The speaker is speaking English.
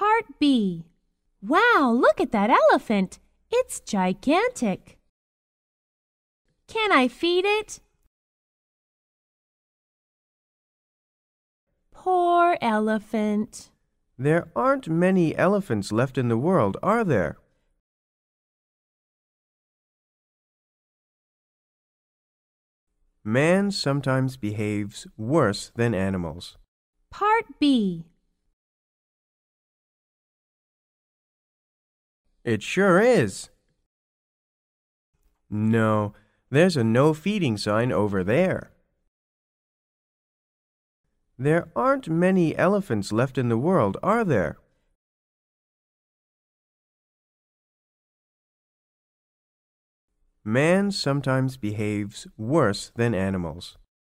Part B. Wow, look at that elephant. It's gigantic. Can I feed it? Poor elephant. There aren't many elephants left in the world, are there? Man sometimes behaves worse than animals. Part B. It sure is. No, there's a no feeding sign over there. There aren't many elephants left in the world, are there? Man sometimes behaves worse than animals.